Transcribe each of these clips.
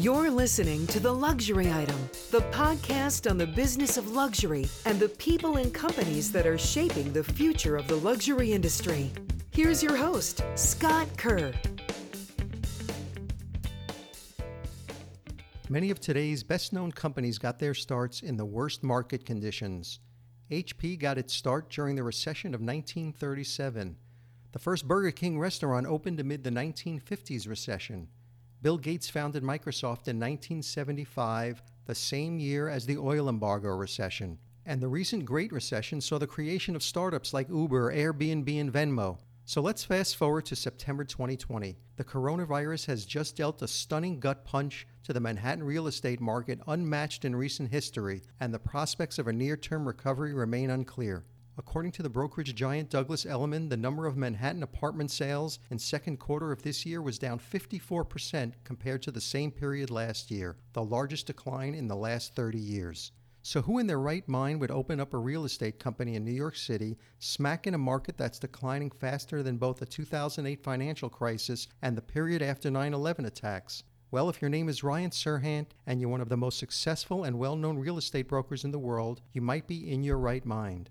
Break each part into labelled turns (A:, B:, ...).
A: You're listening to The Luxury Item, the podcast on the business of luxury and the people and companies that are shaping the future of the luxury industry. Here's your host, Scott Kerr.
B: Many of today's best known companies got their starts in the worst market conditions. HP got its start during the recession of 1937. The first Burger King restaurant opened amid the 1950s recession. Bill Gates founded Microsoft in 1975, the same year as the oil embargo recession. And the recent Great Recession saw the creation of startups like Uber, Airbnb, and Venmo. So let's fast forward to September 2020. The coronavirus has just dealt a stunning gut punch to the Manhattan real estate market unmatched in recent history, and the prospects of a near term recovery remain unclear. According to the brokerage giant Douglas Elliman, the number of Manhattan apartment sales in second quarter of this year was down 54% compared to the same period last year, the largest decline in the last 30 years. So who in their right mind would open up a real estate company in New York City, smack in a market that's declining faster than both the 2008 financial crisis and the period after 9/11 attacks? Well, if your name is Ryan Serhant and you're one of the most successful and well-known real estate brokers in the world, you might be in your right mind.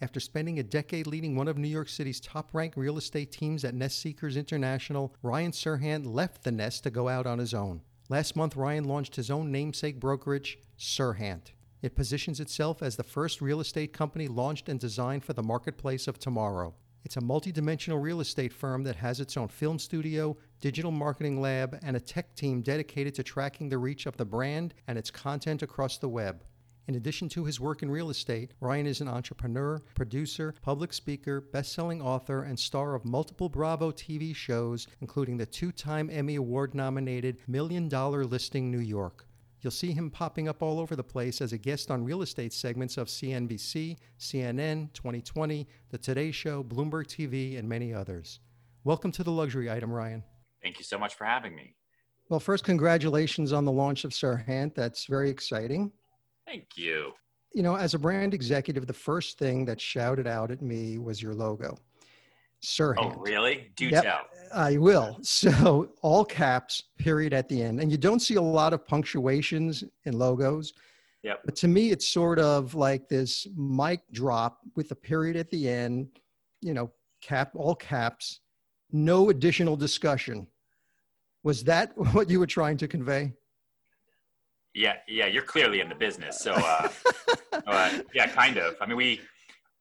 B: After spending a decade leading one of New York City's top ranked real estate teams at Nest Seekers International, Ryan Serhant left the Nest to go out on his own. Last month, Ryan launched his own namesake brokerage, Serhant. It positions itself as the first real estate company launched and designed for the marketplace of tomorrow. It's a multidimensional real estate firm that has its own film studio, digital marketing lab, and a tech team dedicated to tracking the reach of the brand and its content across the web. In addition to his work in real estate, Ryan is an entrepreneur, producer, public speaker, best selling author, and star of multiple Bravo TV shows, including the two time Emmy Award nominated Million Dollar Listing New York. You'll see him popping up all over the place as a guest on real estate segments of CNBC, CNN, 2020, The Today Show, Bloomberg TV, and many others. Welcome to the luxury item, Ryan.
C: Thank you so much for having me.
B: Well, first, congratulations on the launch of Serhant. That's very exciting.
C: Thank you.
B: You know, as a brand executive, the first thing that shouted out at me was your logo, Serhant.
C: Oh, really? Do
B: Yep.
C: tell.
B: I will. So all caps, period at the end. And you don't see a lot of punctuations in logos.
C: Yep.
B: But to me, it's sort of like this mic drop with a period at the end, you know, cap, all caps, no additional discussion. Was that what you were trying to convey?
C: Yeah, yeah. You're clearly in the business, so uh, uh, yeah, kind of. I mean, we.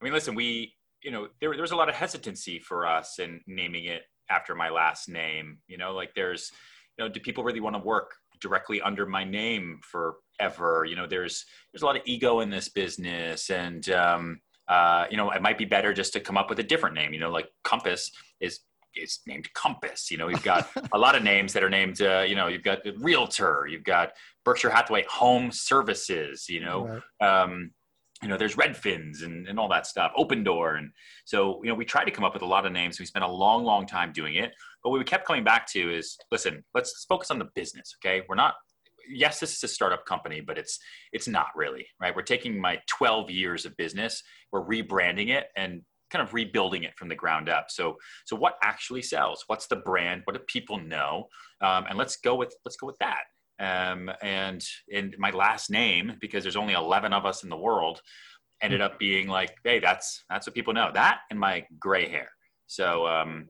C: I mean, listen, we. You know, there, there was a lot of hesitancy for us in naming it after my last name. You know, like there's, you know, do people really want to work directly under my name forever? You know, there's there's a lot of ego in this business, and um, uh, you know, it might be better just to come up with a different name. You know, like Compass is is named Compass. You know, we've got a lot of names that are named. Uh, you know, you've got Realtor, you've got Berkshire Hathaway Home Services. You know,
B: Right.
C: um, you know, there's Redfins and, and all that stuff, Opendoor. And so, you know, we tried to come up with a lot of names. We spent a long, long time doing it. But what we kept coming back to is, listen, let's focus on the business. Okay. We're not, yes, this is a startup company, but it's, it's not really, right? We're taking my 12 years of business, we're rebranding it and kind of rebuilding it from the ground up. So, so what actually sells? What's the brand? What do people know? Um, and let's go with, let's go with that um, and and my last name because there's only 11 of us in the world ended up being like hey that's that's what people know that and my gray hair so um,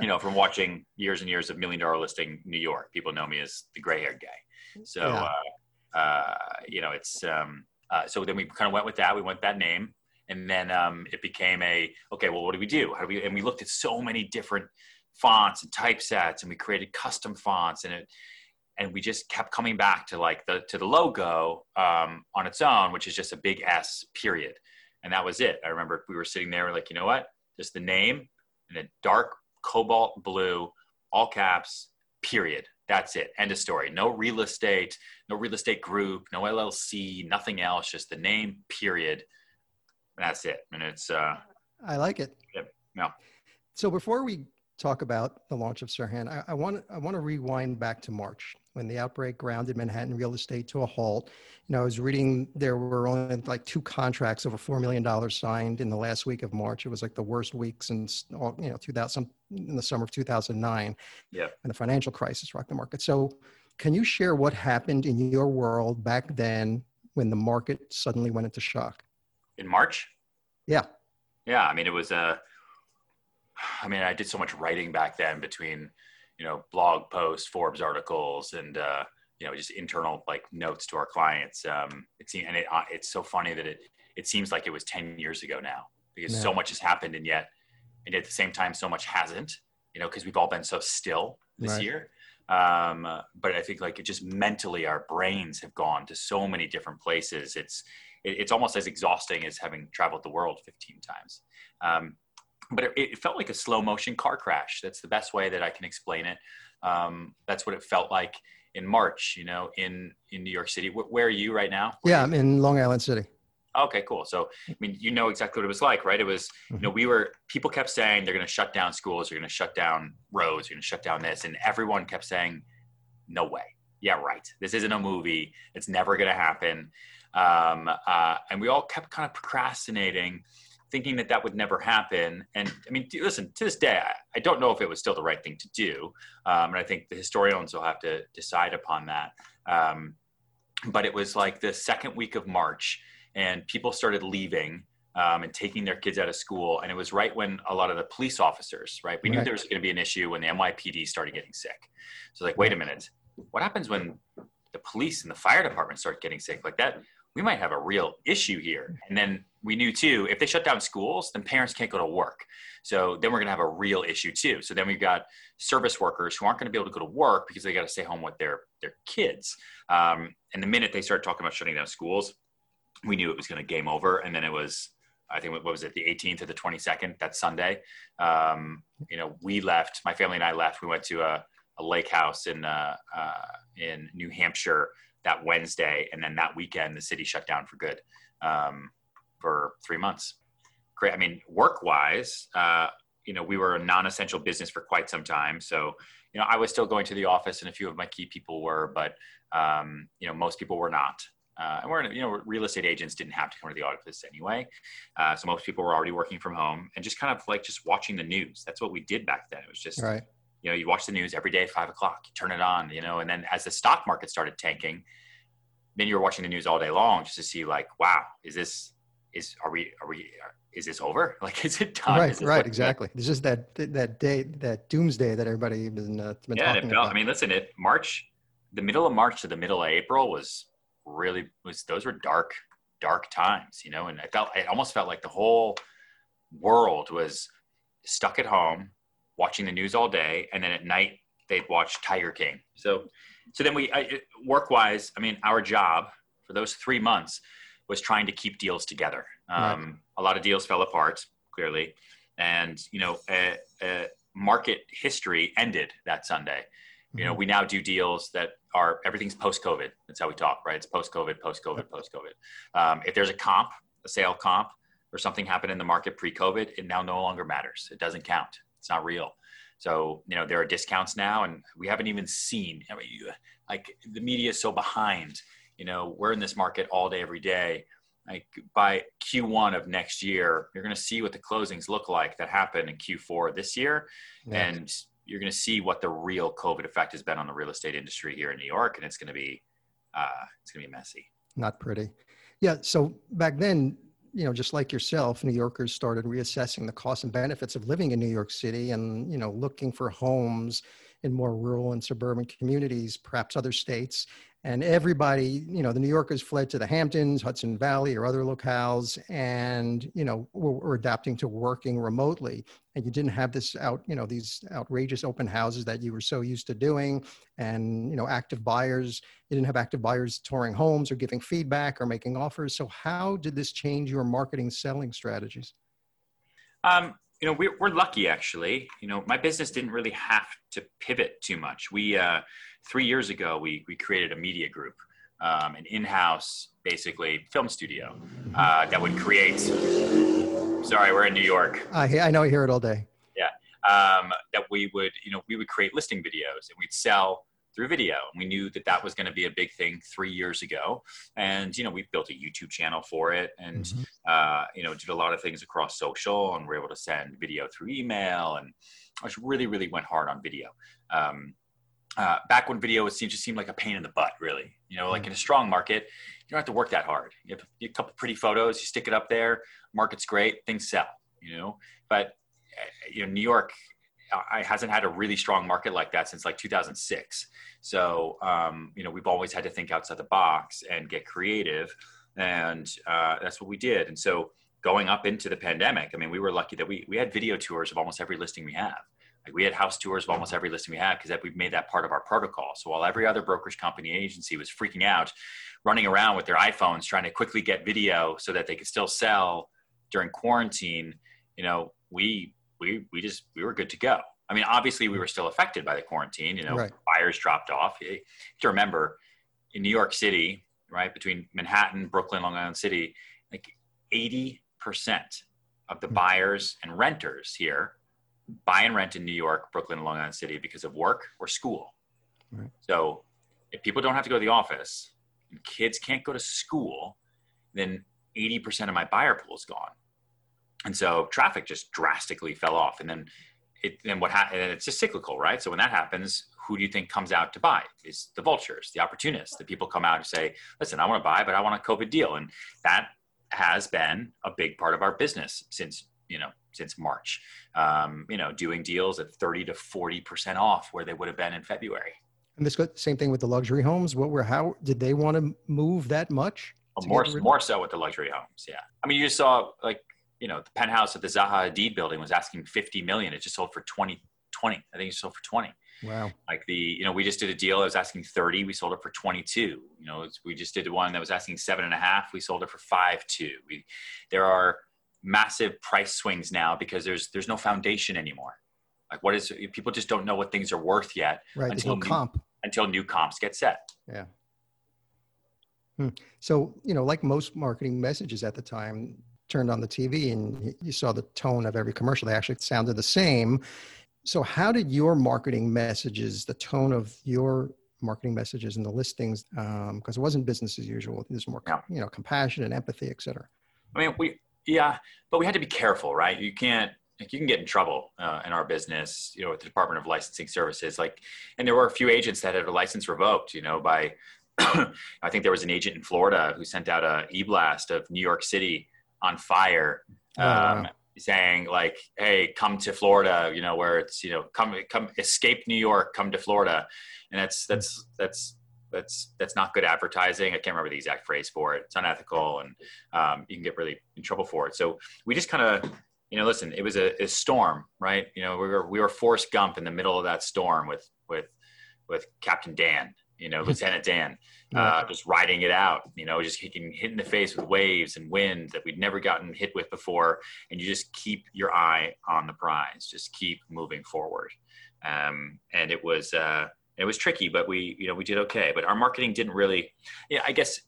C: you know from watching years and years of million dollar listing new york people know me as the gray haired guy so
B: Yeah.
C: uh, uh, you know it's um, uh, so then we kind of went with that we went that name and then um, it became a okay well what do we do how do we and we looked at so many different fonts and typesets and we created custom fonts and it and we just kept coming back to like the to the logo um, on its own, which is just a big S period, and that was it. I remember we were sitting there, we're like, you know what, just the name and a dark cobalt blue, all caps, period. That's it. End of story. No real estate, no real estate group, no LLC, nothing else. Just the name, period. That's it. And it's uh,
B: I like it.
C: Yep. No.
B: So before we talk about the launch of Serhant, I, I want I want to rewind back to March when the outbreak grounded Manhattan real estate to a halt. You know, I was reading there were only like two contracts over four million dollars signed in the last week of March. It was like the worst week since all- you know 2000 in the summer of 2009
C: Yeah.
B: when the financial crisis rocked the market. So Can you share what happened in your world back then when the market suddenly went into shock?
C: In March?
B: Yeah.
C: Yeah. I mean, it was, uh, I mean, I did so much writing back then between, you know, blog posts, Forbes articles, and, uh, you know, just internal like notes to our clients. Um, it it's, and it, uh, it's so funny that it, it seems like it was 10 years ago now because yeah. so much has happened and yet, and at the same time, so much hasn't, you know, cause we've all been so still this right. year. Um, but I think like it just mentally, our brains have gone to so many different places. It's, it, it's almost as exhausting as having traveled the world 15 times. Um, but it, it, felt like a slow motion car crash. That's the best way that I can explain it. Um, that's what it felt like in March, you know, in, in New York City. Where, where are you right now?
B: Yeah, I'm in Long Island City.
C: Okay, cool. So, I mean, you know exactly what it was like, right? It was, you know, mm-hmm. we were, people kept saying they're going to shut down schools, they're going to shut down roads, they're going to shut down this. And everyone kept saying, no way. Yeah, right. This isn't a movie. It's never going to happen. Um, uh, and we all kept kind of procrastinating, thinking that that would never happen. And I mean, listen, to this day, I, I don't know if it was still the right thing to do. Um, and I think the historians will have to decide upon that. Um, but it was like the second week of March and people started leaving um, and taking their kids out of school. And it was right when a lot of the police officers, right? We right. knew there was going to be an issue when the NYPD started getting sick. So like, wait a minute, what happens when the police and the fire department start getting sick like that? We might have a real issue here. And then we knew too, if they shut down schools, then parents can't go to work. So then we're going to have a real issue too. So then we've got service workers who aren't going to be able to go to work because they got to stay home with their their kids. Um, and the minute they started talking about shutting down schools, we knew it was going to game over. And then it was, I think, what was it, the 18th or the 22nd, that Sunday. Um, you know, we left, my family and I left. We went to a, a lake house in, uh, uh, in New Hampshire that Wednesday. And then that weekend, the city shut down for good um, for three months. Great. I mean, work wise, uh, you know, we were a non essential business for quite some time. So, you know, I was still going to the office and a few of my key people were, but, um, you know, most people were not. Uh, and we're, you know, real estate agents didn't have to come to the office anyway. Uh, so most people were already working from home and just kind of like just watching the news. That's what we did back then. It was just, right. You know, you watch the news every day at five o'clock, you turn it on, you know, and then as the stock market started tanking, then you were watching the news all day long just to see like, wow, is this, is, are we, are we, is this over? Like, is it done?
B: Right, right, exactly. This is that, that day, that doomsday that everybody been, uh, been
C: yeah,
B: talking
C: it
B: felt, about.
C: I mean, listen, it March, the middle of March to the middle of April was really was those were dark dark times you know and i felt it almost felt like the whole world was stuck at home watching the news all day and then at night they'd watch tiger king so so then we work wise i mean our job for those three months was trying to keep deals together um, right. a lot of deals fell apart clearly and you know a, market history ended that sunday you know, mm-hmm. we now do deals that are everything's post COVID. That's how we talk, right? It's post COVID, post COVID, post COVID. Um, if there's a comp, a sale comp, or something happened in the market pre COVID, it now no longer matters. It doesn't count. It's not real. So, you know, there are discounts now, and we haven't even seen, I mean, like the media is so behind. You know, we're in this market all day, every day. Like by Q1 of next year, you're going to see what the closings look like that happened in Q4 this year. And you're going to see what the real COVID effect has been on the real estate industry here in New York, and it's going to be uh, it's going to be messy.
B: Not pretty. Yeah. So back then, you know, just like yourself, New Yorkers started reassessing the costs and benefits of living in New York City, and you know, looking for homes in more rural and suburban communities, perhaps other states and everybody you know the new yorkers fled to the hamptons hudson valley or other locales and you know were, were, adapting to working remotely. And you didn't have this out you know these outrageous open houses that you were so used to doing and you know active buyers you didn't have active buyers touring homes or giving feedback or making offers. So how did this change your marketing selling strategies?
C: Um, you know we're, we're lucky actually. You know my business didn't really have to pivot too much. We uh, three years ago, we, we created a media group, um, an in-house, basically film studio uh, that would create. Sorry, we're in New York.
B: I, I know I hear it all day.
C: Yeah, um, that we would, you know, we would create listing videos and we'd sell through video. And we knew that that was going to be a big thing three years ago. And, you know, we built a YouTube channel for it and, mm-hmm. uh, you know, did a lot of things across social and we're able to send video through email. And I just really, really went hard on video. Um, uh, back when video was just seemed like a pain in the butt, really. You know, like in a strong market, you don't have to work that hard. You have a couple pretty photos, you stick it up there, market's great, things sell. You know, but uh, you know, New York I hasn't had a really strong market like that since like 2006. So, um, you know, we've always had to think outside the box and get creative. And uh, that's what we did. And so going up into the pandemic, I mean, we were lucky that we, we had video tours of almost every listing we have. We had house tours of almost every listing we had because we've made that part of our protocol. So while every other brokerage company agency was freaking out, running around with their iPhones trying to quickly get video so that they could still sell during quarantine, you know, we we we just we were good to go. I mean, obviously we were still affected by the quarantine. You know, right. buyers dropped off. You have to remember, in New York City, right between Manhattan, Brooklyn, Long Island City, like eighty percent of the hmm. buyers and renters here buy and rent in New York, Brooklyn, Long Island City because of work or school. Right. So, if people don't have to go to the office, and kids can't go to school, then eighty percent of my buyer pool is gone. And so traffic just drastically fell off. And then it then what happened And it's just cyclical right? So when that happens who do you think comes out to buy? Is the vultures the opportunists the people come out and say listen i want to buy but i want a covid deal. And that has been a big part of our business since you know since march um, you know doing deals at 30 to 40 percent off where they would have been in february
B: and this same thing with the luxury homes what were how did they want to move that much
C: more more so with the luxury homes yeah i mean you just saw like you know, the penthouse at the Zaha Hadid building was asking 50 million. It just sold for 20, 20. I think it sold for 20.
B: Wow.
C: Like the, you know, we just did a deal. I was asking 30. We sold it for 22. You know, we just did one that was asking seven and a half. We sold it for five, two. We, there are massive price swings now because there's, there's no foundation anymore. Like what is, people just don't know what things are worth yet.
B: Right. Until no comp.
C: Until new comps get set.
B: Yeah. Hmm. So, you know, like most marketing messages at the time, turned on the TV and you saw the tone of every commercial. They actually sounded the same. So, how did your marketing messages, the tone of your marketing messages and the listings, because um, it wasn't business as usual. There's more, yeah. you know, compassion and empathy, et cetera.
C: I mean, we, yeah, but we had to be careful, right? You can't, like, you can get in trouble uh, in our business, you know, with the Department of Licensing Services. Like, and there were a few agents that had a license revoked, you know, by, I think there was an agent in Florida who sent out a e-blast of New York City on fire, oh, um, wow. saying like, "Hey, come to Florida," you know, where it's you know, come come escape New York, come to Florida, and that's that's that's that's that's not good advertising. I can't remember the exact phrase for it. It's unethical, and um, you can get really in trouble for it. So we just kind of, you know, listen. It was a, a, storm, right? You know, we were we were Forrest Gump in the middle of that storm with with with Captain Dan, you know, Lieutenant Dan, uh, just riding it out, you know, just getting hit in the face with waves and wind that we'd never gotten hit with before. And you just keep your eye on the prize, just keep moving forward. Um, and it was, uh, it was tricky, but we, you know, we did okay. But our marketing didn't really, yeah, I guess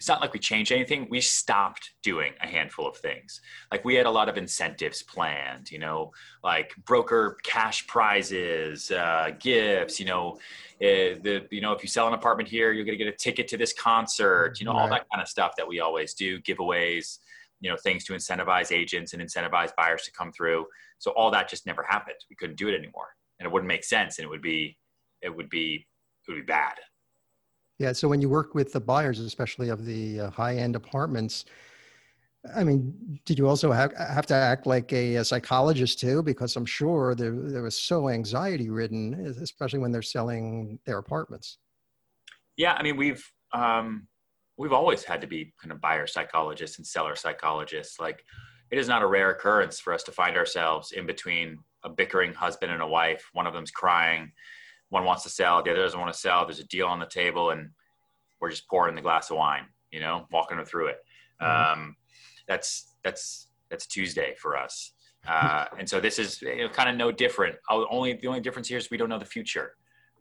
C: it's not like we changed anything. We stopped doing a handful of things. Like we had a lot of incentives planned, you know, like broker cash prizes, uh, gifts, you know, uh, the, you know, if you sell an apartment here, you're going to get a ticket to this concert, you know, right. all that kind of stuff that we always do, giveaways, you know, things to incentivize agents and incentivize buyers to come through. So all that just never happened. We couldn't do it anymore and it wouldn't make sense. And it would be, it would be, it would be bad.
B: Yeah. So when you work with the buyers, especially of the uh, high end apartments, I mean, did you also have, have to act like a, a, psychologist too? Because I'm sure there, there was so anxiety ridden, especially when they're selling their apartments.
C: Yeah. I mean, we've, um, we've always had to be kind of buyer psychologists and seller psychologists. Like it is not a rare occurrence for us to find ourselves in between a bickering husband and a wife. One of them's crying one wants to sell, the other doesn't want to sell. There's a deal on the table, and we're just pouring the glass of wine, you know, walking them through it. Mm-hmm. Um, that's that's that's Tuesday for us, uh, and so this is you know, kind of no different. only the only difference here is we don't know the future,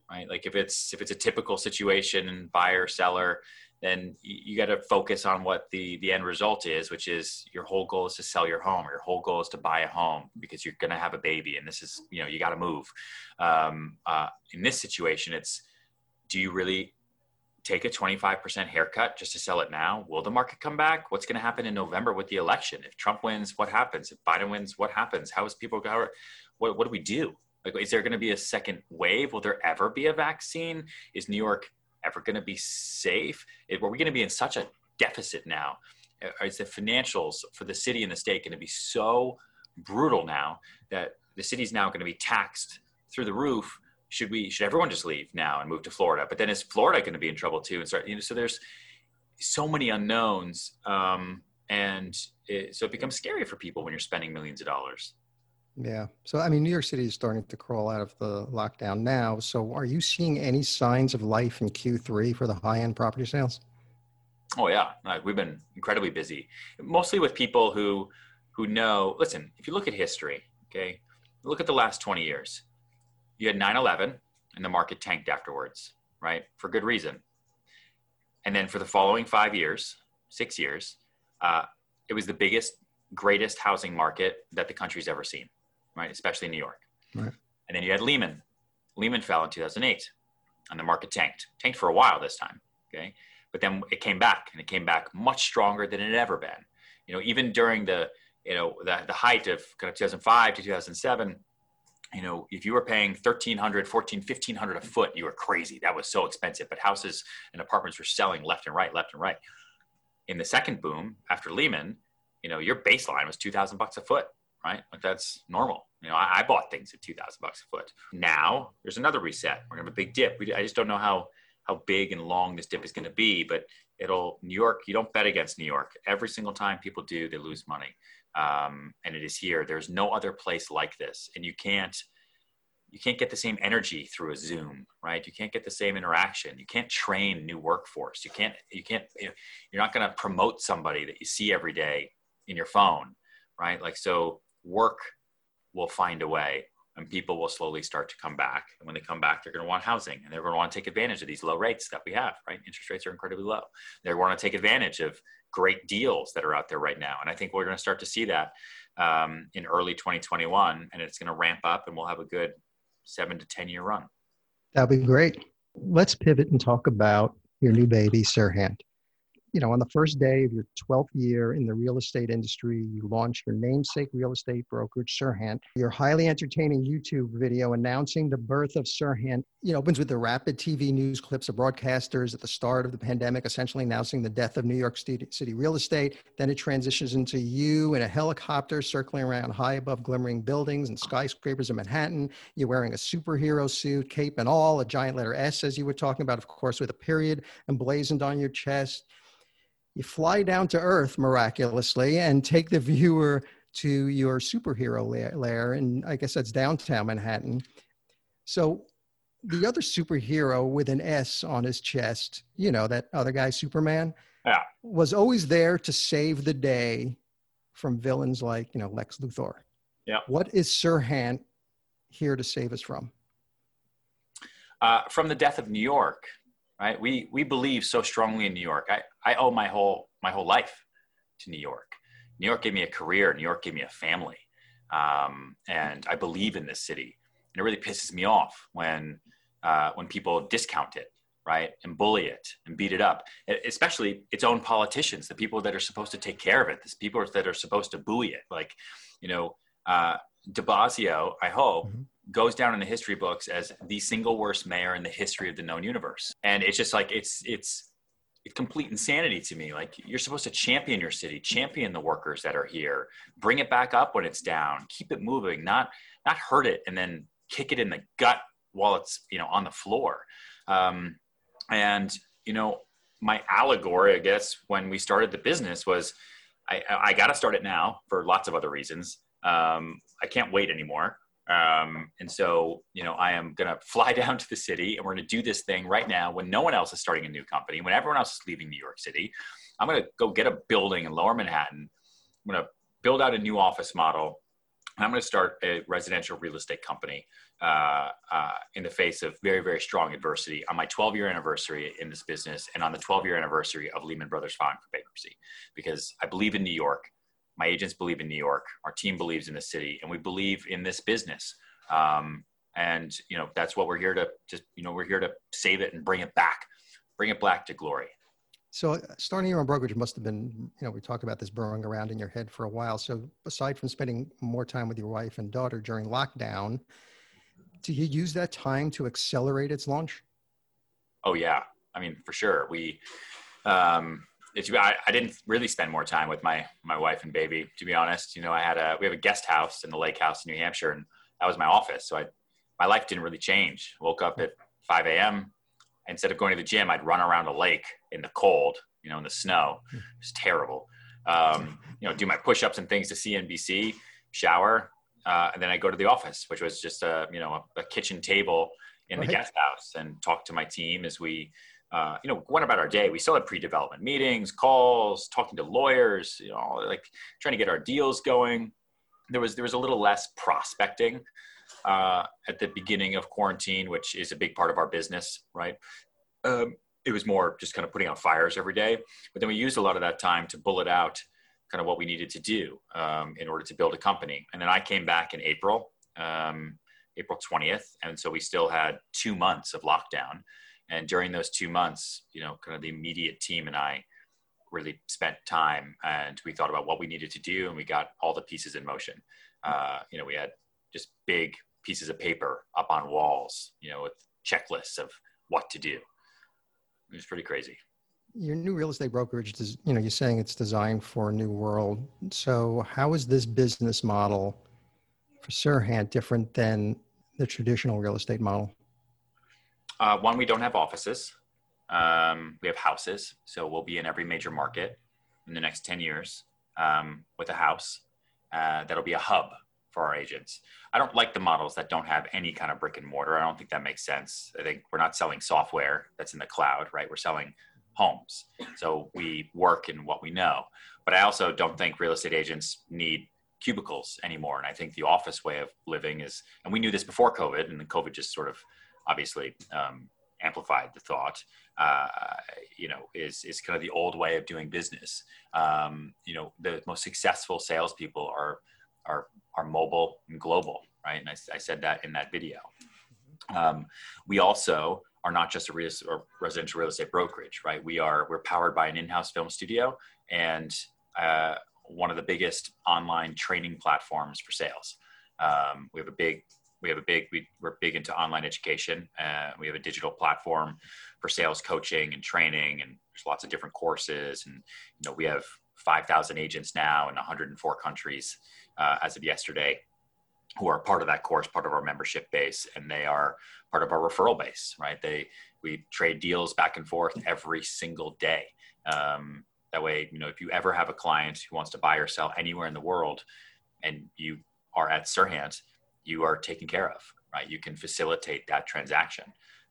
C: right? Like if it's if it's a typical situation, buyer seller, then you, got to focus on what the the end result is which is your whole goal is to sell your home your whole goal is to buy a home because you're going to have a baby and this is you know you got to move. Um, uh, in this situation it's do you really take a 25% haircut just to sell it now? Will the market come back? What's going to happen in november with the election? If trump wins what happens? If biden wins what happens? How is people going what, what do we do? Like, is there going to be a second wave? Will there ever be a vaccine? Is New York ever going to be safe? Are we going to be in such a deficit now? Is the financials for the city and the state going to be so brutal now that the city's now going to be taxed through the roof? Should we? Should everyone just leave now and move to Florida? But then is Florida going to be in trouble too? And start, you know, so there's so many unknowns, um, and it, so it becomes scary for people when you're spending millions of dollars.
B: Yeah. So, I mean, New York City is starting to crawl out of the lockdown now. So, are you seeing any signs of life in Q3 for the high end property sales?
C: Oh yeah, we've been incredibly busy, mostly with people who who know. Listen, if you look at history, okay, look at the last 20 years. You had 9/11, and the market tanked afterwards, right, for good reason. And then for the following five years, six years, uh, it was the biggest, greatest housing market that the country's ever seen right? Especially in New York. Right. And then you had Lehman. Lehman fell in 2008 and the market tanked. Tanked for a while this time. Okay. But then it came back and it came back much stronger than it had ever been. You know, even during the, you know, the, the height of kind of 2005 to 2007, you know, if you were paying 1300, 14, 1500 a foot, you were crazy. That was so expensive, but houses and apartments were selling left and right, left and right. In the second boom after Lehman, you know, your baseline was 2000 bucks a foot right? Like that's normal. You know, I, I bought things at 2000 bucks a foot. Now there's another reset. We're gonna have a big dip. We, I just don't know how, how big and long this dip is going to be, but it'll New York. You don't bet against New York. Every single time people do, they lose money. Um, and it is here. There's no other place like this, and you can't you can't get the same energy through a Zoom, right? You can't get the same interaction. You can't train new workforce. You can't you can't you're not going to promote somebody that you see every day in your phone, right? Like so work will find a way and people will slowly start to come back. And when they come back, they're going to want housing and they're going to want to take advantage of these low rates that we have, right? Interest rates are incredibly low. They want to take advantage of great deals that are out there right now. And I think we're going to start to see that um, in early 2021 and it's going to ramp up and we'll have a good seven to 10 year run.
B: That'd be great. Let's pivot and talk about your new baby, Serhant you know, on the first day of your 12th year in the real estate industry, you launch your namesake real estate brokerage, Serhant. Your highly entertaining YouTube video announcing the birth of Serhant, you know, opens with the rapid TV news clips of broadcasters at the start of the pandemic, essentially announcing the death of New York City real estate. Then it transitions into you in a helicopter circling around high above glimmering buildings and skyscrapers in Manhattan. You're wearing a superhero suit, cape and all, a giant letter S, as you were talking about, of course, with a period emblazoned on your chest you fly down to earth miraculously and take the viewer to your superhero lair and i guess that's downtown manhattan. So the other superhero with an s on his chest you know that other guy superman
C: yeah.
B: was always there to save the day from villains like you know lex luthor.
C: Yeah.
B: What is serhant here to save us from?
C: Uh, from the death of new york right? We we believe so strongly in New York. I, I owe my whole my whole life to New York. New York gave me a career. New York gave me a family, um, and I believe in this city. And it really pisses me off when uh, when people discount it, right, and bully it and beat it up. Especially its own politicians, the people that are supposed to take care of it, the people that are supposed to buoy it. Like, you know, uh, De Blasio. I hope. Mm-hmm goes down in the history books as the single worst mayor in the history of the known universe. And it's just like it's it's complete insanity to me. Like you're supposed to champion your city, champion the workers that are here, bring it back up when it's down, keep it moving, not not hurt it and then kick it in the gut while it's you know on the floor. Um, and you know my allegory, I guess, when we started the business was I, I got to start it now for lots of other reasons. Um, I can't wait anymore. Um, and so, you know, I am going to fly down to the city and we're going to do this thing right now when no one else is starting a new company, when everyone else is leaving New York City. I'm going to go get a building in lower Manhattan. I'm going to build out a new office model. And I'm going to start a residential real estate company uh, uh, in the face of very, very strong adversity on my 12 year anniversary in this business and on the 12 year anniversary of Lehman Brothers filing for bankruptcy. Because I believe in New York my agents believe in New York. Our team believes in the city, and we believe in this business. Um, and you know that's what we're here to just you know we're here to save it and bring it back, bring it back to glory.
B: So uh, starting your own brokerage must have been, you know, we talked about this burrowing around in your head for a while. So aside from spending more time with your wife and daughter during lockdown, Do you use that time to accelerate its launch?
C: Oh yeah, I mean for sure. We, um, it's, I, I didn't really spend more time with my my wife and baby. To be honest, you know, I had a we have a guest house in the lake house in New Hampshire, and that was my office. So I, my life didn't really change. Woke up at 5 a.m. Instead of going to the gym, I'd run around a lake in the cold, you know, in the snow. It was terrible. Um, you know, do my push-ups and things to CNBC, shower, uh, and then I go to the office, which was just a you know a, a kitchen table in right. the guest house, and talk to my team as we uh, you know went about our day. We still had pre-development meetings, calls, talking to lawyers, you know, like trying to get our deals going. There was there was a little less prospecting uh, at the beginning of quarantine, which is a big part of our business, right? Um, it was more just kind of putting out fires every day, but then we used a lot of that time to bullet out kind of what we needed to do um, in order to build a company. And then I came back in April, um, April 20th. And so we still had two months of lockdown. And during those two months, you know, kind of the immediate team and I really spent time and we thought about what we needed to do and we got all the pieces in motion. Uh, you know, we had just big pieces of paper up on walls, you know, with checklists of what to do. It was pretty crazy
B: your new real estate brokerage is you know you're saying it's designed for a new world so how is this business model for Serhant different than the traditional real estate model
C: uh, one we don't have offices um, we have houses so we'll be in every major market in the next 10 years um, with a house uh, that'll be a hub for our agents i don't like the models that don't have any kind of brick and mortar i don't think that makes sense i think we're not selling software that's in the cloud right we're selling homes. So we work in what we know. But I also don't think real estate agents need cubicles anymore. And I think the office way of living is, and we knew this before COVID, and then COVID just sort of obviously um, amplified the thought. Uh, you know, is is kind of the old way of doing business. Um, you know, the most successful salespeople are are are mobile and global, right? And I, I said that in that video. Um, we also are not just a res- residential real estate brokerage, right? We are we're powered by an in-house film studio and uh, one of the biggest online training platforms for sales. Um, we have a big we have a big we, are big into online education. Uh, we have a digital platform for sales coaching and training, and there's lots of different courses. And you know we have 5,000 agents now in 104 countries uh, as of yesterday who are part of that course, part of our membership base, and they are part of our referral base, right? They we trade deals back and forth every single day. Um, that way, you know, if you ever have a client who wants to buy or sell anywhere in the world, and you are at Serhant, you are taken care of, right? You can facilitate that transaction,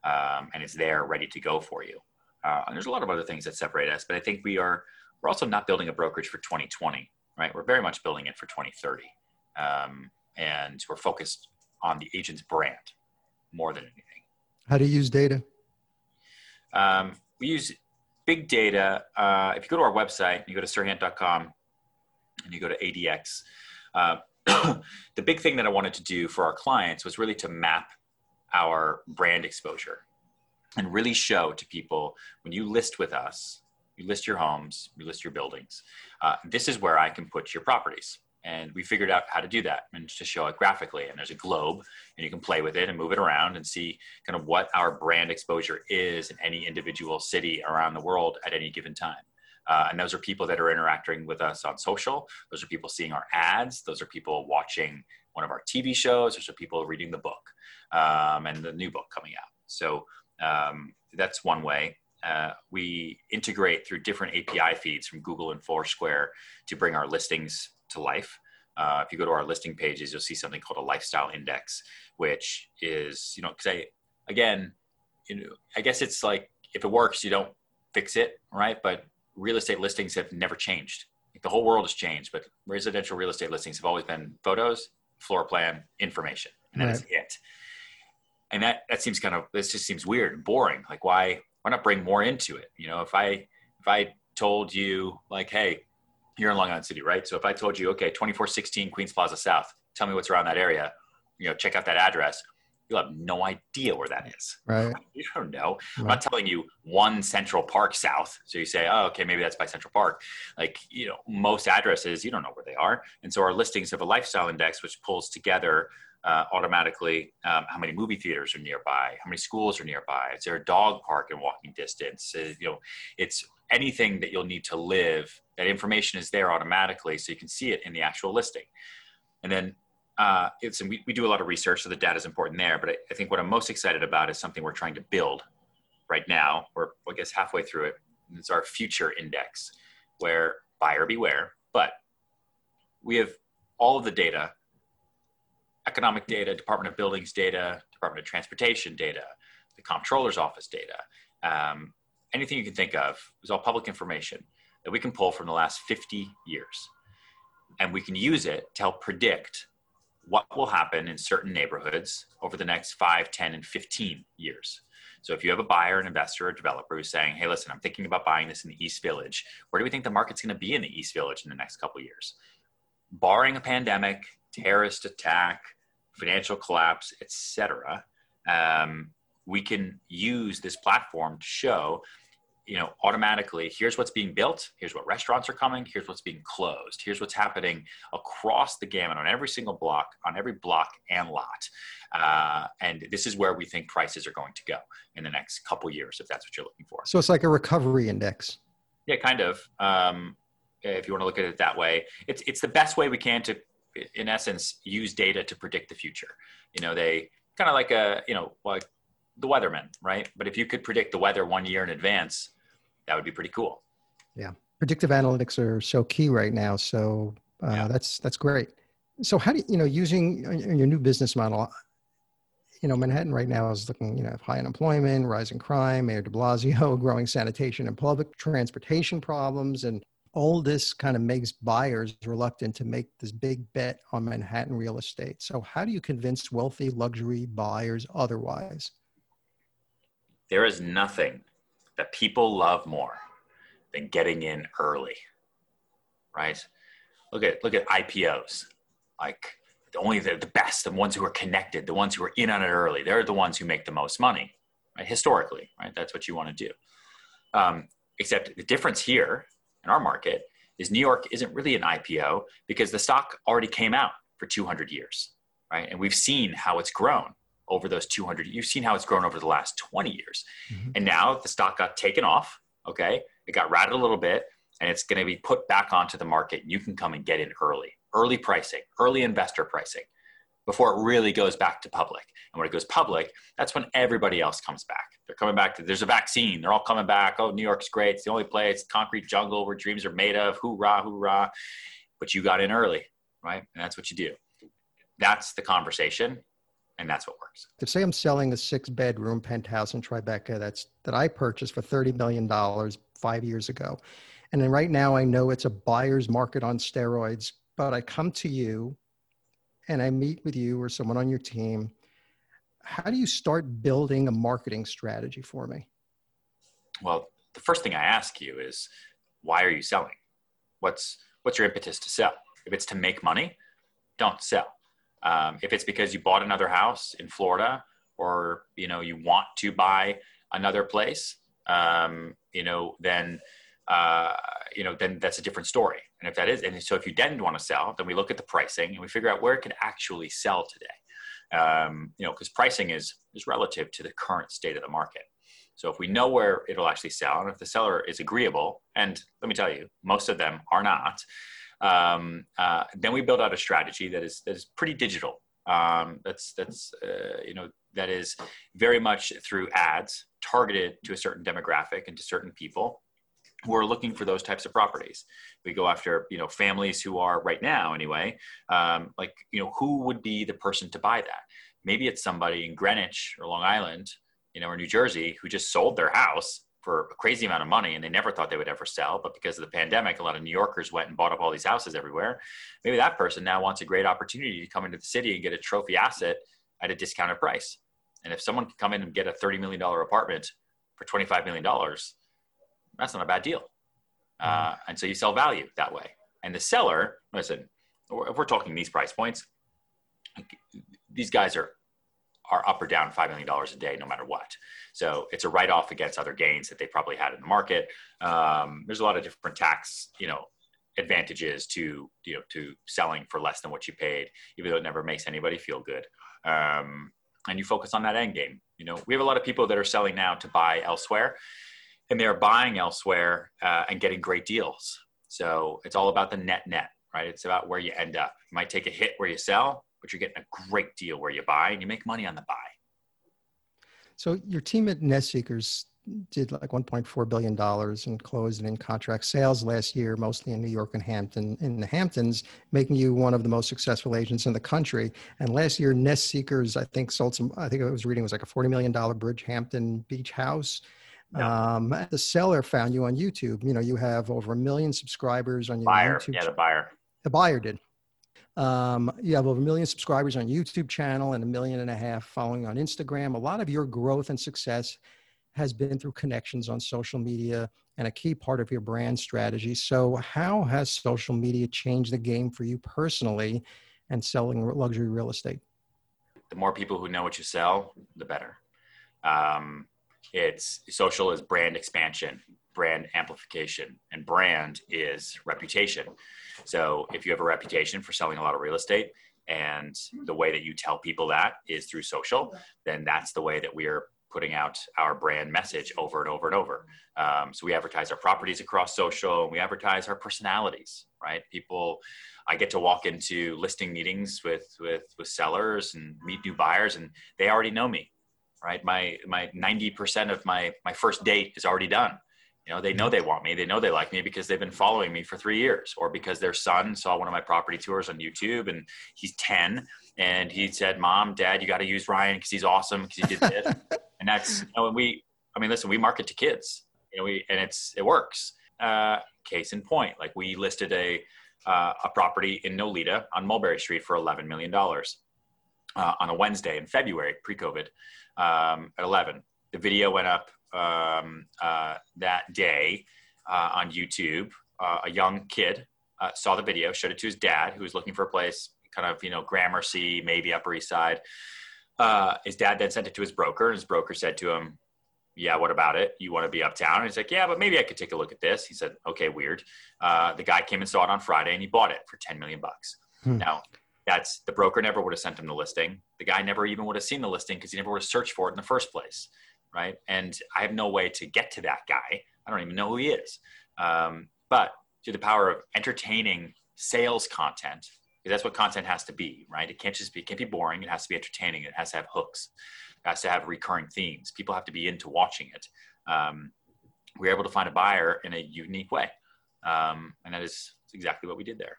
C: um, and it's there ready to go for you. Uh, and there's a lot of other things that separate us, but I think we are we're also not building a brokerage for 2020, right? We're very much building it for 2030. Um, and we're focused on the agent's brand more than anything.
B: How do you use data?
C: Um, we use big data. Uh, if you go to our website, you go to serhant.com and you go to ADX. Uh, the big thing that I wanted to do for our clients was really to map our brand exposure and really show to people when you list with us, you list your homes, you list your buildings, uh, this is where I can put your properties. And we figured out how to do that and to show it graphically. And there's a globe and you can play with it and move it around and see kind of what our brand exposure is in any individual city around the world at any given time uh, and those are people that are interacting with us on social. Those are people seeing our ads. Those are people watching one of our tv shows. Those are people reading the book um, and the new book coming out. So um, that's one way. Uh, we integrate through different API feeds from Google and Foursquare to bring our listings to life. Uh, if you go to our listing pages, you'll see something called a lifestyle index, which is, you know, because I, again, you know, I guess it's like if it works, you don't fix it, right? But real estate listings have never changed. Like the whole world has changed, but residential real estate listings have always been photos, floor plan, information, and that right. is it. And that that seems kind of this just seems weird and boring. Like why why not bring more into it? You know, if I if I told you like, hey, you're in Long Island City, right? So if I told you, okay, 2416 Queens Plaza South, tell me what's around that area, you know, check out that address. You'll have no idea where that is.
B: Right.
C: You don't know. Right. I'm not telling you one Central Park South. So you say, oh, okay, maybe that's by Central Park. Like, you know, most addresses, you don't know where they are. And so our listings have a lifestyle index, which pulls together uh, automatically um, how many movie theaters are nearby, how many schools are nearby. Is there a dog park in walking distance? Uh, you know, it's anything that you'll need to live. That information is there automatically, so you can see it in the actual listing. And then uh, it's and we, we do a lot of research, so the data is important there. But I, I think what I'm most excited about is something we're trying to build right now. We're I guess halfway through it. It's our future index, where buyer beware, but we have all of the data economic data, Department of Buildings data, Department of Transportation data, the Comptroller's Office data, um, anything you can think of is all public information that we can pull from the last 50 years. And we can use it to help predict what will happen in certain neighborhoods over the next 5, 10, and 15 years. So if you have a buyer, an investor, or developer who's saying, hey, listen, I'm thinking about buying this in the East Village, where do we think the market's going to be in the East Village in the next couple years? Barring a pandemic, terrorist attack, financial collapse, etc., um, we can use this platform to show, you know, automatically here's what's being built, here's what restaurants are coming, here's what's being closed, here's what's happening across the gamut on every single block, on every block and lot, uh, and this is where we think prices are going to go in the next couple years, if that's what you're looking for.
B: So it's like a recovery index.
C: Yeah, kind of. Um, if you want to look at it that way, it's it's the best way we can to in essence use data to predict the future you know they kind of like a you know like the weatherman right but if you could predict the weather one year in advance that would be pretty cool
B: yeah predictive analytics are so key right now so uh, yeah. that's that's great so how do you, you know using your new business model you know manhattan right now is looking you know high unemployment rising crime mayor de blasio growing sanitation and public transportation problems and all this kind of makes buyers reluctant to make this big bet on Manhattan real estate. So, how do you convince wealthy luxury buyers otherwise?
C: There is nothing that people love more than getting in early, right? Look at look at IPOs, like the only the, the best, the ones who are connected, the ones who are in on it early. They're the ones who make the most money, right? Historically, right? That's what you want to do. Um, except the difference here in our market is New York isn't really an IPO because the stock already came out for 200 years, right? And we've seen how it's grown over those 200. You've seen how it's grown over the last 20 years. Mm-hmm. And now the stock got taken off, okay? It got ratted a little bit and it's going to be put back onto the market. You can come and get in early, early pricing, early investor pricing before it really goes back to public. And when it goes public, that's when everybody else comes back. They're coming back to, there's a vaccine. They're all coming back. Oh, New York's great. It's the only place, concrete jungle where dreams are made of. Hoorah, hoorah. But you got in early, right? And that's what you do. That's the conversation. And that's what works.
B: To say I'm selling a six bedroom penthouse in Tribeca that's that I purchased for $30 million five five years ago. And then right now I know it's a buyer's market on steroids, but I come to you and I meet with you or someone on your team, how do you start building a marketing strategy for me?
C: Well, the first thing I ask you is, why are you selling? What's what's your impetus to sell? If it's to make money, don't sell. Um, if it's because you bought another house in Florida, or you know you want to buy another place, um, you know then uh, you know, then that's a different story. And if that is, and so if you didn't want to sell, then we look at the pricing and we figure out where it can actually sell today. Um, you know, because pricing is is relative to the current state of the market. So if we know where it'll actually sell, and if the seller is agreeable, and let me tell you, most of them are not, um, uh, then we build out a strategy that is that is pretty digital. Um, that's that's uh, you know that is very much through ads targeted to a certain demographic and to certain people who are looking for those types of properties. We go after, you know, families who are right now anyway, um, like, you know, who would be the person to buy that? Maybe it's somebody in Greenwich or Long Island, you know, or New Jersey who just sold their house for a crazy amount of money and they never thought they would ever sell. But because of the pandemic, a lot of New Yorkers went and bought up all these houses everywhere. Maybe that person now wants a great opportunity to come into the city and get a trophy asset at a discounted price. And if someone can come in and get a $30 million apartment for $25 million, that's not a bad deal. Uh, and so you sell value that way. And the seller, listen, if we're talking these price points, these guys are are up or down five million dollars a day, no matter what. So it's a write off against other gains that they probably had in the market. Um, there's a lot of different tax, you know, advantages to you know to selling for less than what you paid, even though it never makes anybody feel good. Um, and you focus on that end game. You know, we have a lot of people that are selling now to buy elsewhere, and they're buying elsewhere uh, and getting great deals. So it's all about the net net, right? It's about where you end up. You might take a hit where you sell, but you're getting a great deal where you buy, and you make money on the buy.
B: So your team at Nest Seekers did like 1.4 billion dollars in closed and in contract sales last year, mostly in New York and Hampton in the Hamptons, making you one of the most successful agents in the country. And last year, Nest Seekers, I think, sold some. I think I was reading it was like a 40 million dollar Bridgehampton beach house. Um, the seller found you on YouTube. You know, you have over a million subscribers on your
C: buyer.
B: YouTube.
C: Yeah, the buyer.
B: The buyer did. Um, you have over a million subscribers on YouTube channel and a million and a half following on Instagram. A lot of your growth and success has been through connections on social media and a key part of your brand strategy. So, how has social media changed the game for you personally and selling luxury real estate?
C: The more people who know what you sell, the better. Um, it's social is brand expansion, brand amplification, and brand is reputation. So, if you have a reputation for selling a lot of real estate, and the way that you tell people that is through social, then that's the way that we are putting out our brand message over and over and over. Um, so we advertise our properties across social and we advertise our personalities, right? People, I get to walk into listing meetings with, with, with sellers and meet new buyers and they already know me, right? My, my 90% of my, my first date is already done. You know, they know they want me. They know they like me because they've been following me for three years or because their son saw one of my property tours on YouTube and he's 10 and he said, mom, dad, you got to use Ryan because he's awesome because he did this. and that's you know we i mean listen we market to kids you know we and it's it works uh, case in point like we listed a uh, a property in nolita on mulberry street for 11 million dollars uh, on a wednesday in february pre-covid um, at 11 the video went up um, uh, that day uh, on youtube uh, a young kid saw the video showed it to his dad who was looking for a place kind of you know gramercy maybe upper east side uh, his dad then sent it to his broker, and his broker said to him, "Yeah, what about it? You want to be uptown?" And he's like, "Yeah, but maybe I could take a look at this." He said, "Okay, weird." Uh, the guy came and saw it on Friday, and he bought it for ten million bucks. Hmm. Now, that's the broker never would have sent him the listing. The guy never even would have seen the listing because he never would have searched for it in the first place, right? And I have no way to get to that guy. I don't even know who he is. Um, but to the power of entertaining sales content because that's what content has to be, right? It can't just be, it can't be boring. It has to be entertaining. It has to have hooks. It has to have recurring themes. People have to be into watching it. Um, we are able to find a buyer in a unique way. Um, and that is exactly what we did there.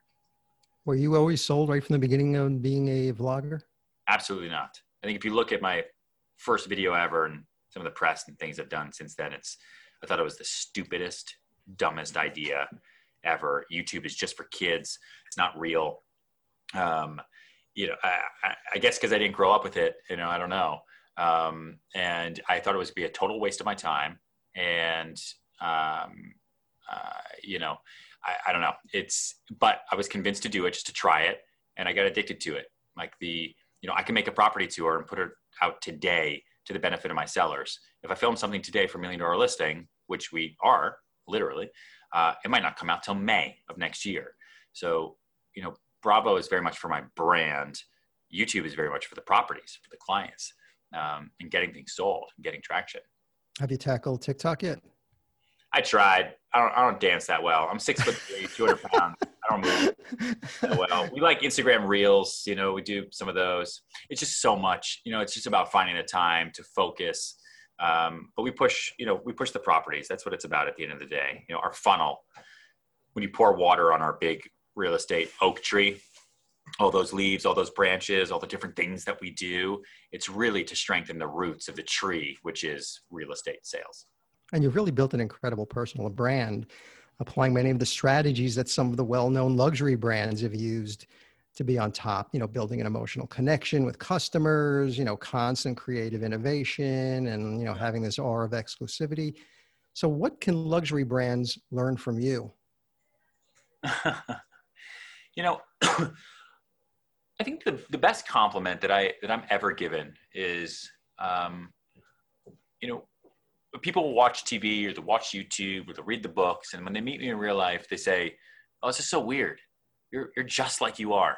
B: Were you always sold right from the beginning of being a vlogger?
C: Absolutely not. I think if you look at my first video ever and some of the press and things I've done since then, it's, I thought it was the stupidest, dumbest idea ever. YouTube is just for kids. It's not real um, you know, I, I guess because I didn't grow up with it, you know, I don't know. Um, and I thought it was be a total waste of my time. And, um, uh, you know, I, I don't know. It's, but I was convinced to do it just to try it. And I got addicted to it. Like the, you know, I can make a property tour and put it out today to the benefit of my sellers. If I film something today for a million dollar listing, which we are literally, uh, it might not come out till May of next year. So, you know, Bravo is very much for my brand. YouTube is very much for the properties, for the clients, um, and getting things sold and getting traction.
B: Have you tackled TikTok yet?
C: I tried. I don't. I don't dance that well. I'm six foot three, 200 pounds. Move that well. We like Instagram Reels. You know, we do some of those. It's just so much. You know, it's just about finding the time to focus. Um, but we push. You know, we push the properties. That's what it's about at the end of the day. You know, our funnel. When you pour water on our big real estate oak tree all those leaves all those branches all the different things that we do it's really to strengthen the roots of the tree which is real estate sales
B: and you've really built an incredible personal brand applying many of the strategies that some of the well-known luxury brands have used to be on top you know building an emotional connection with customers you know constant creative innovation and you know having this aura of exclusivity. So what can luxury brands learn from you?
C: You know, I think the, the best compliment that I that I'm ever given is, um, you know, people watch TV or they watch YouTube or they read the books, and when they meet me in real life, they say, oh, this is so weird. You're, you're just like you are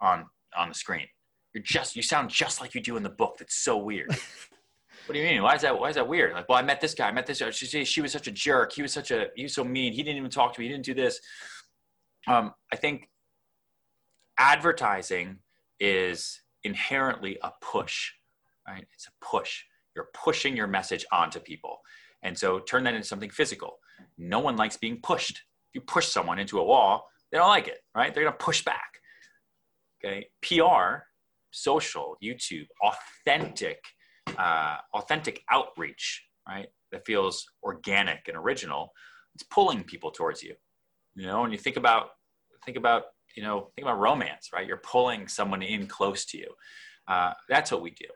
C: on, on the screen. You're just, you sound just like you do in the book. That's so weird. what do you mean? Why is that? Why is that weird? Like, well, I met this guy. I met this. Guy. She, she was such a jerk. He was such a. He was so mean. He didn't even talk to me. He didn't do this. Um, I think advertising is inherently a push, right? It's a push. You're pushing your message onto people, and so turn that into something physical. No one likes being pushed. If you push someone into a wall, they don't like it, right? They're going to push back. Okay. PR, social, YouTube, authentic uh, authentic outreach, right? That feels organic and original. It's pulling people towards you. You know, and you think about think about you know think about romance, right? You're pulling someone in close to you. Uh, that's what we do.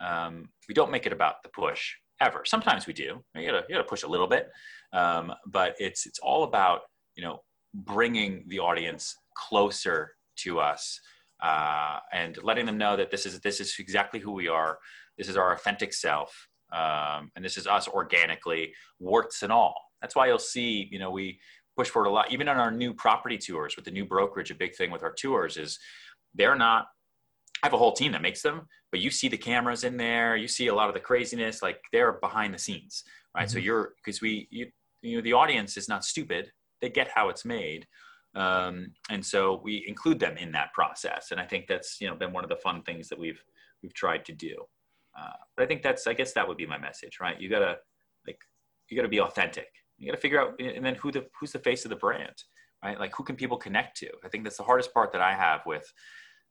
C: Um, we don't make it about the push ever. Sometimes we do. You gotta you gotta push a little bit, um, but it's it's all about you know bringing the audience closer to us uh, and letting them know that this is this is exactly who we are. This is our authentic self, um, and this is us organically, warts and all. That's why you'll see, you know, we push forward a lot, even on our new property tours with the new brokerage. A big thing with our tours is they're not. I have a whole team that makes them, but you see the cameras in there. You see a lot of the craziness, like they're behind the scenes, right? Mm-hmm. So you're because we, you, you know, the audience is not stupid. They get how it's made um, and so we include them in that process and i think that's you know been one of the fun things that we've we've tried to do uh, but i think that's i guess that would be my message right you gotta like you gotta be authentic you gotta figure out and then who the who's the face of the brand right like who can people connect to i think that's the hardest part that i have with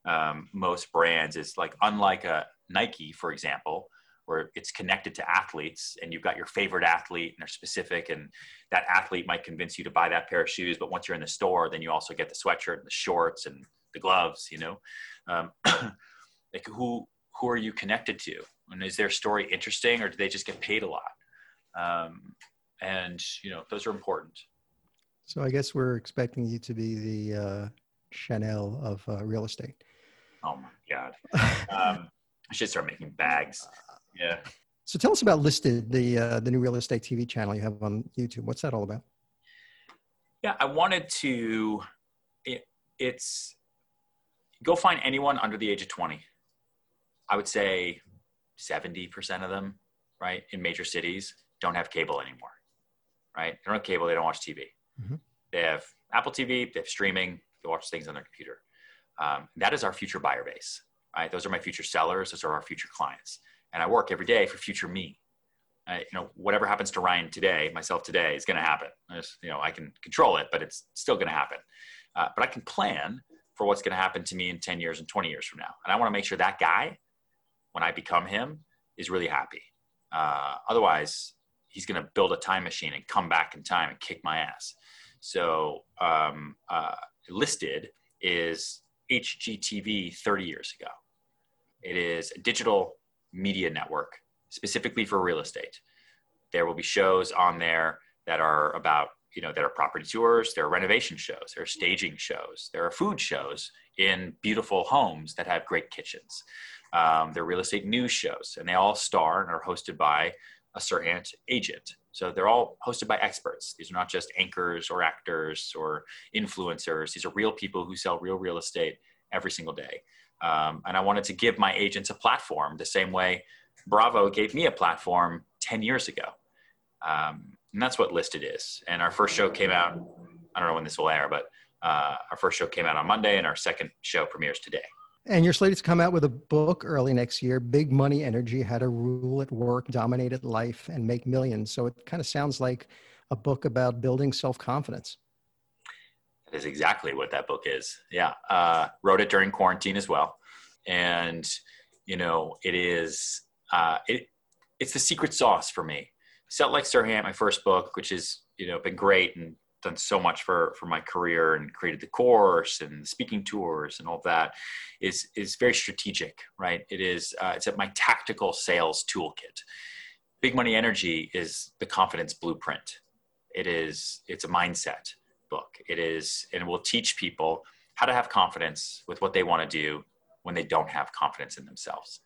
C: um, most brands is like unlike a nike for example where it's connected to athletes and you've got your favorite athlete and they're specific and that athlete might convince you to buy that pair of shoes but once you're in the store then you also get the sweatshirt and the shorts and the gloves you know? Um, like who who are you connected to? And is their story interesting or do they just get paid a lot? Um, and you know those are important.
B: So i guess we're expecting you to be the uh, chanel of uh, real estate
C: oh my god um, i should start making bags yeah.
B: So tell us about Listed, the uh, the new real estate TV channel you have on YouTube. What's that all about?
C: Yeah, I wanted to. It, it's go find anyone under the age of twenty. I would say seventy percent of them, right, in major cities, don't have cable anymore. Right? They don't have cable. They don't watch TV. Mm-hmm. They have Apple TV. They have streaming. They watch things on their computer. Um, that is our future buyer base. Right? Those are my future sellers. Those are our future clients and I work every day for future me. I, you know, whatever happens to Ryan today, myself today, is going to happen. Just, you know, I can control it, but it's still going to happen. Uh, but I can plan for what's going to happen to me in 10 years and 20 years from now. And I want to make sure that guy, when I become him, is really happy. Uh, otherwise, he's going to build a time machine and come back in time and kick my ass. So, um, uh, listed is HGTV 30 years ago. It is a digital media network specifically for real estate. There will be shows on there that are about, you know, there are property tours, there are renovation shows, there are staging shows, there are food shows in beautiful homes that have great kitchens. Um, there are real estate news shows, and they all star and are hosted by a certain agent. So they're all hosted by experts. These are not just anchors or actors or influencers. These are real people who sell real real estate every single day. Um, and I wanted to give my agents a platform the same way Bravo gave me a platform 10 years ago. Um, and that's what Listed is. And our first show came out, I don't know when this will air, but uh, our first show came out on Monday and our second show premieres today.
B: And you're slated to come out with a book early next year, Big Money Energy How to Rule at Work, Dominate at Life, and Make Millions. So it kind of sounds like a book about building self confidence.
C: That is exactly what that book is. Yeah. Uh, wrote it during quarantine as well. And, you know, it is, uh, it, it's the secret sauce for me. Sell Like Serhant, my first book, which has, you know, been great and done so much for, for my career and created the course and the speaking tours and all that is, is very strategic, right? It is, uh, it's at my tactical sales toolkit. Big Money Energy is the confidence blueprint. It is, it's a mindset book. It is, and it will teach people how to have confidence with what they want to do when they don't have confidence in themselves.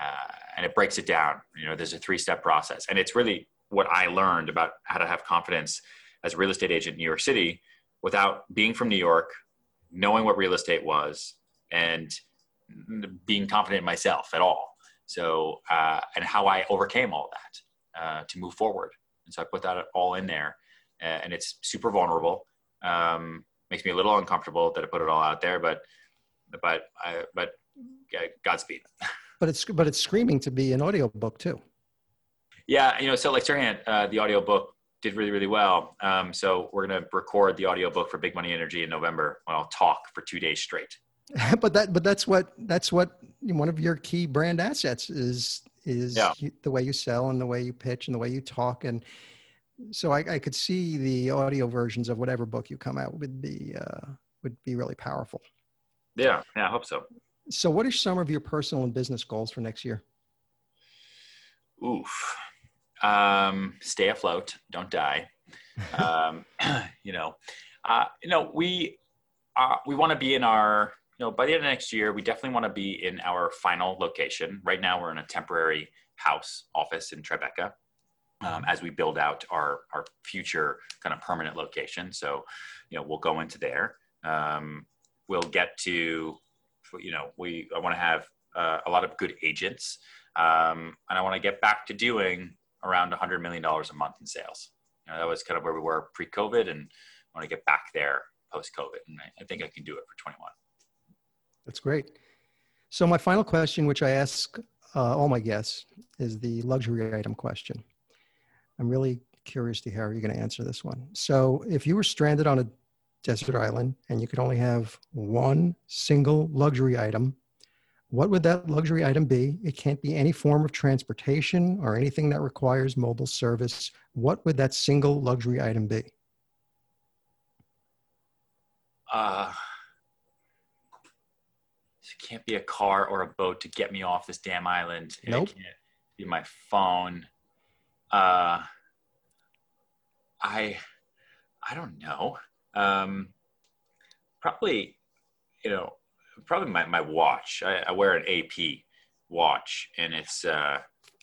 C: Uh, and it breaks it down. You know, there's a three step process. And it's really what I learned about how to have confidence as a real estate agent in New York City without being from New York, knowing what real estate was, and being confident in myself at all. So, uh, and how I overcame all that uh, to move forward. And so I put that all in there, uh, and it's super vulnerable. Um, makes me a little uncomfortable that I put it all out there, but but I, but Godspeed.
B: But it's but it's screaming to be an audiobook too.
C: Yeah, you know, so like Serhant, uh, the audiobook did really really well. Um, so we're gonna record the audiobook for Big Money Energy in November when I'll talk for two days straight.
B: but that but that's what that's what one of your key brand assets is is yeah. the way you sell and the way you pitch and the way you talk and so I, I could see the audio versions of whatever book you come out would be uh, would be really powerful.
C: Yeah, yeah, I hope so.
B: So, what are some of your personal and business goals for next year?
C: Oof. Um, stay afloat. Don't die. um, you know, uh, you know, we uh, we want to be in our. You know, by the end of next year, we definitely want to be in our final location. Right now, we're in a temporary house office in Tribeca. Um, as we build out our our future kind of permanent location, so you know, we'll go into there. Um, we'll get to you know, we I want to have uh, a lot of good agents, um, and I want to get back to doing around 100 million dollars a month in sales. You know, that was kind of where we were pre-COVID, and I want to get back there post-COVID, and I, I think I can do it for 21.
B: That's great. So my final question, which I ask uh, all my guests, is the luxury item question. I'm really curious to hear how you're going to answer this one. So, if you were stranded on a desert island and you could only have one single luxury item, what would that luxury item be? It can't be any form of transportation or anything that requires mobile service. What would that single luxury item be?
C: Uh, it can't be a car or a boat to get me off this damn island.
B: Nope.
C: It can't be my phone. Uh, I, I don't know. Um, probably, you know, probably my, my watch. I, I wear an AP watch, and it's uh,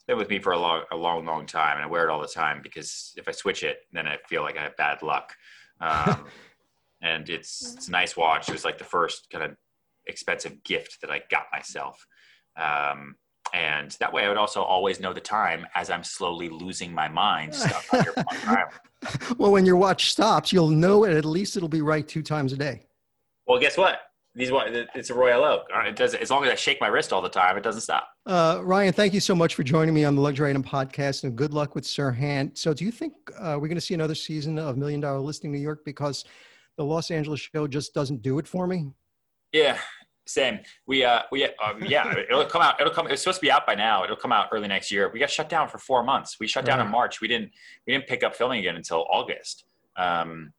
C: been with me for a long, a long, long time, and I wear it all the time because if I switch it, then I feel like I have bad luck. Um, and it's it's a nice watch. It was like the first kind of expensive gift that I got myself. Um, and that way I would also always know the time as I'm slowly losing my mind.
B: well, when your watch stops, you'll know it. At least it'll be right two times a day.
C: Well, guess what? These it's a Royal Oak. It does as long as I shake my wrist all the time, it doesn't stop.
B: Uh, Ryan, thank you so much for joining me on the Luxury Item Podcast, and good luck with Serhant. So, do you think uh, we're going to see another season of Million Dollar Listing New York because the Los Angeles show just doesn't do it for me?
C: Yeah, same. We uh we um, yeah it'll come out. It'll come. It's supposed to be out by now. It'll come out early next year. We got shut down for four months. We shut down in March. We didn't we didn't pick up filming again until August. Um,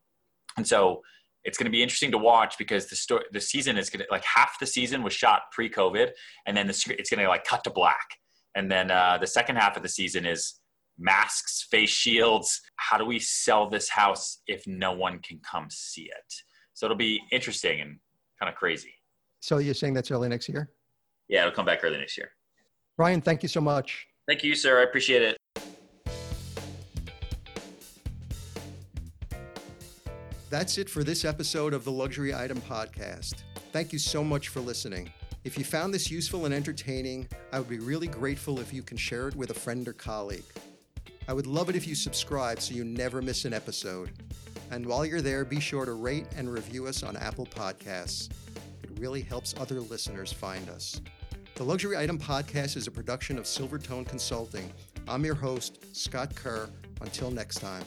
C: and so it's going to be interesting to watch because the story the season is going to like half the season was shot pre-COVID, and then the it's going to like cut to black. And then uh, the second half of the season is masks, face shields. How do we sell this house if no one can come see it? So it'll be interesting and kind of crazy.
B: So you're saying that's early next year?
C: Yeah, it'll come back early next year.
B: Ryan, thank you so much.
C: Thank you, sir. I appreciate it.
B: That's it for this episode of the Luxury Item Podcast. Thank you so much for listening. If you found this useful and entertaining, I would be really grateful if you can share it with a friend or colleague. I would love it if you subscribe so you never miss an episode. And while you're there, be sure to rate and review us on Apple Podcasts It really helps other listeners find us. The Luxury Item Podcast is a production of Silvertone Consulting. I'm your host, Scott Kerr. Until next time.